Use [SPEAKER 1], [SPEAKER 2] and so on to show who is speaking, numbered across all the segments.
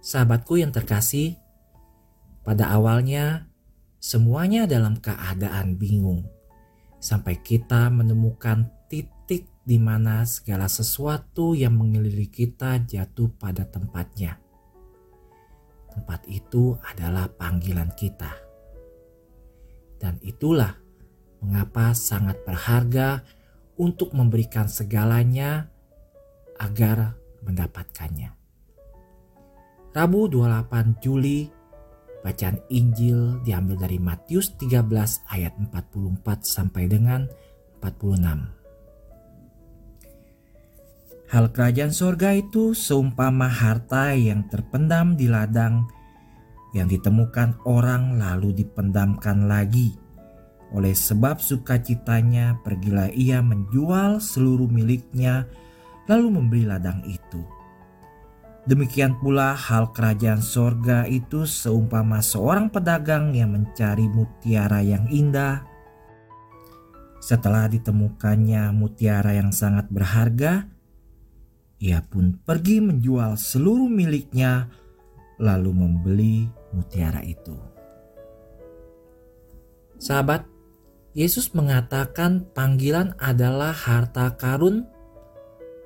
[SPEAKER 1] Sahabatku yang terkasih, pada awalnya semuanya dalam keadaan bingung, sampai kita menemukan titik di mana segala sesuatu yang mengelilingi kita jatuh pada tempatnya. Tempat itu adalah panggilan kita, dan itulah mengapa sangat berharga untuk memberikan segalanya agar mendapatkannya. Rabu 28 Juli bacaan Injil diambil dari Matius 13 ayat 44 sampai dengan 46. Hal kerajaan sorga itu seumpama harta yang terpendam di ladang yang ditemukan orang lalu dipendamkan lagi. Oleh sebab sukacitanya pergilah ia menjual seluruh miliknya lalu membeli ladang itu Demikian pula hal kerajaan sorga itu seumpama seorang pedagang yang mencari mutiara yang indah. Setelah ditemukannya mutiara yang sangat berharga, ia pun pergi menjual seluruh miliknya lalu membeli mutiara itu. Sahabat, Yesus mengatakan panggilan adalah harta karun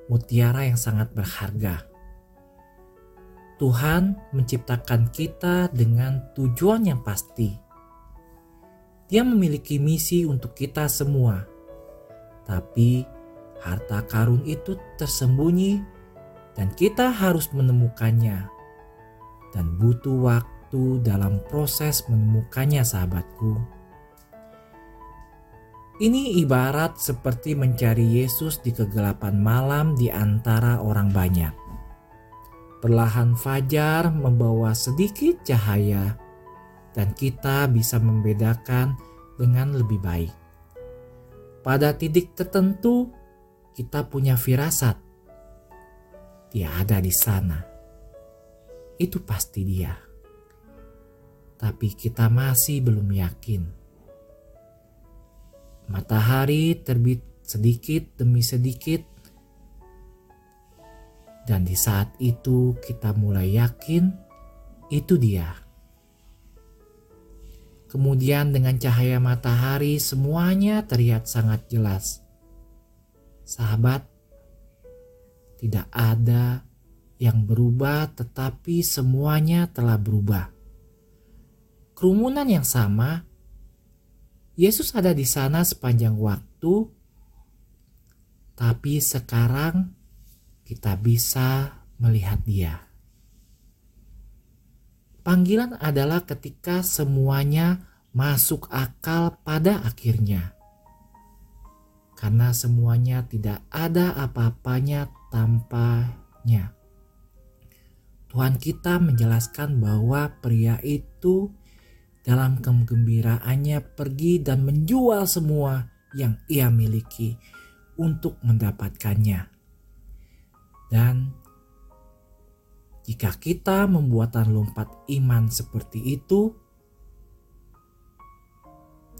[SPEAKER 1] mutiara yang sangat berharga Tuhan menciptakan kita dengan tujuan yang pasti. Dia memiliki misi untuk kita semua, tapi harta karun itu tersembunyi, dan kita harus menemukannya. Dan butuh waktu dalam proses menemukannya, sahabatku. Ini ibarat seperti mencari Yesus di kegelapan malam di antara orang banyak Perlahan fajar membawa sedikit cahaya, dan kita bisa membedakan dengan lebih baik. Pada titik tertentu, kita punya firasat. Dia ada di sana. Itu pasti dia. Tapi kita masih belum yakin. Matahari terbit sedikit demi sedikit dan di saat itu kita mulai yakin itu dia. Kemudian dengan cahaya matahari semuanya terlihat sangat jelas. Sahabat, tidak ada yang berubah tetapi semuanya telah berubah. Kerumunan yang sama, Yesus ada di sana sepanjang waktu, tapi sekarang kita bisa melihat Dia. Panggilan adalah ketika semuanya masuk akal pada akhirnya, karena semuanya tidak ada apa-apanya tanpanya. Tuhan kita menjelaskan bahwa pria itu dalam kegembiraannya pergi dan menjual semua yang ia miliki untuk mendapatkannya. Dan jika kita membuatan lompat iman seperti itu,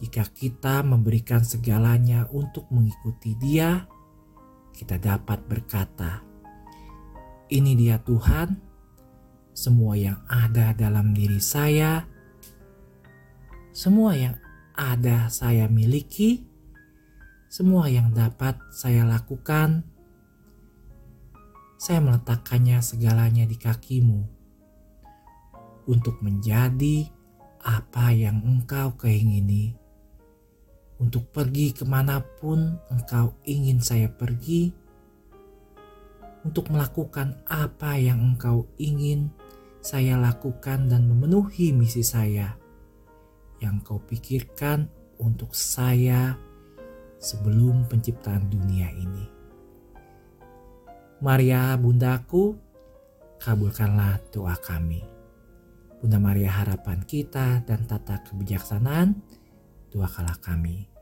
[SPEAKER 1] jika kita memberikan segalanya untuk mengikuti Dia, kita dapat berkata, "Ini Dia Tuhan, semua yang ada dalam diri saya, semua yang ada saya miliki, semua yang dapat saya lakukan." Saya meletakkannya segalanya di kakimu untuk menjadi apa yang engkau keingini, untuk pergi ke mana pun engkau ingin saya pergi, untuk melakukan apa yang engkau ingin saya lakukan dan memenuhi misi saya yang kau pikirkan untuk saya sebelum penciptaan dunia ini. Maria bundaku, kabulkanlah doa kami. Bunda Maria harapan kita dan tata kebijaksanaan, doakanlah kami.